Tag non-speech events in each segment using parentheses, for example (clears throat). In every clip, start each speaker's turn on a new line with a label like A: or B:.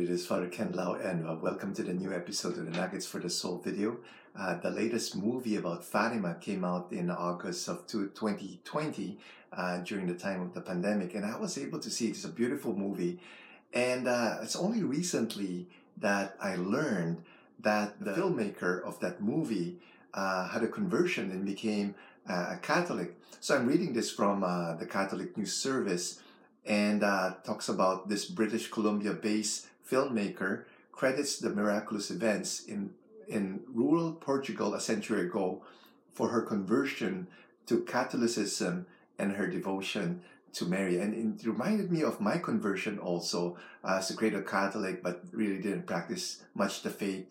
A: everybody. This is Father Ken Lau, and uh, welcome to the new episode of the Nuggets for the Soul video. Uh, the latest movie about Fatima came out in August of 2020 uh, during the time of the pandemic, and I was able to see it. It's a beautiful movie, and uh, it's only recently that I learned that the filmmaker of that movie uh, had a conversion and became uh, a Catholic. So I'm reading this from the Catholic News Service and uh, talks about this British Columbia based filmmaker credits the miraculous events in, in rural Portugal a century ago for her conversion to Catholicism and her devotion to Mary. And it reminded me of my conversion also as a cradle Catholic, but really didn't practice much the faith.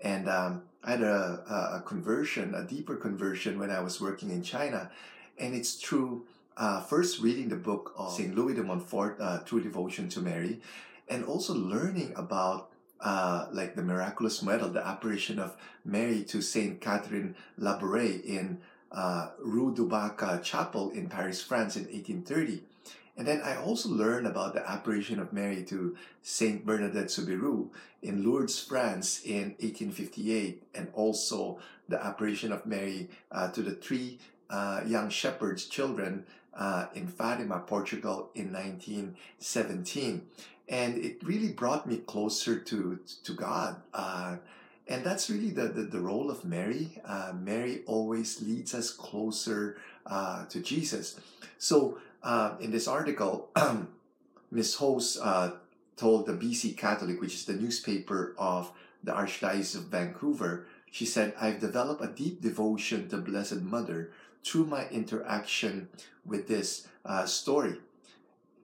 A: And um, I had a, a conversion, a deeper conversion when I was working in China. And it's true uh, first reading the book of St. Louis de Montfort, uh, True Devotion to Mary, and also learning about uh, like the miraculous medal, the apparition of Mary to Saint Catherine Labouré in uh, Rue du Bac Chapel in Paris, France in 1830. And then I also learned about the apparition of Mary to Saint Bernadette Soubirous in Lourdes, France in 1858, and also the apparition of Mary uh, to the three uh, young shepherds' children uh, in Fatima, Portugal in 1917. And it really brought me closer to, to God. Uh, and that's really the, the, the role of Mary. Uh, Mary always leads us closer uh, to Jesus. So uh, in this article, (clears throat) Miss Howes uh, told the BC Catholic, which is the newspaper of the Archdiocese of Vancouver, she said, I've developed a deep devotion to Blessed Mother through my interaction with this uh, story.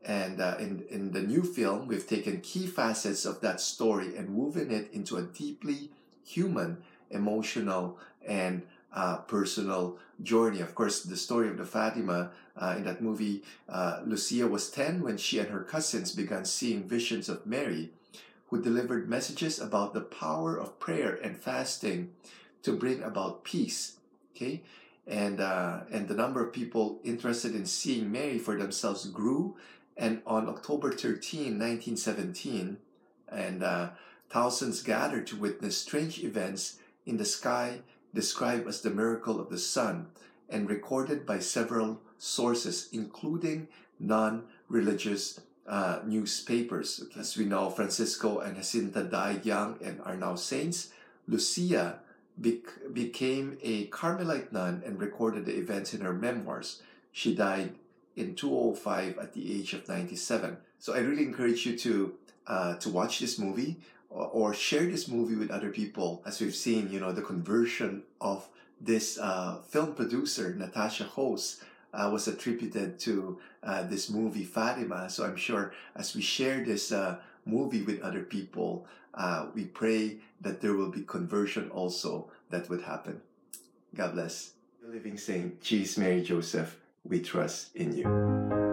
A: And uh, in, in the new film, we've taken key facets of that story and woven it into a deeply human, emotional, and uh, personal journey. Of course, the story of the Fatima uh, in that movie, uh, Lucia was 10 when she and her cousins began seeing visions of Mary, who delivered messages about the power of prayer and fasting to bring about peace. Okay, and uh, and the number of people interested in seeing Mary for themselves grew. And on October 13, 1917, and uh, thousands gathered to witness strange events in the sky described as the miracle of the sun and recorded by several sources, including non-religious uh, newspapers. As we know, Francisco and Jacinta died young and are now saints. Lucia bec- became a Carmelite nun and recorded the events in her memoirs. She died in 2005 at the age of 97. So I really encourage you to uh, to watch this movie or, or, share this movie with other people. As we've seen, you know, the conversion of this uh, film producer, Natasha Howes uh, was attributed to uh, this movie Fatima. So I'm sure as we share this uh, movie with other people, uh, we pray that there will be conversion also that would happen. God bless. the Living Saint, Jesus, Mary, Joseph, we trust in you.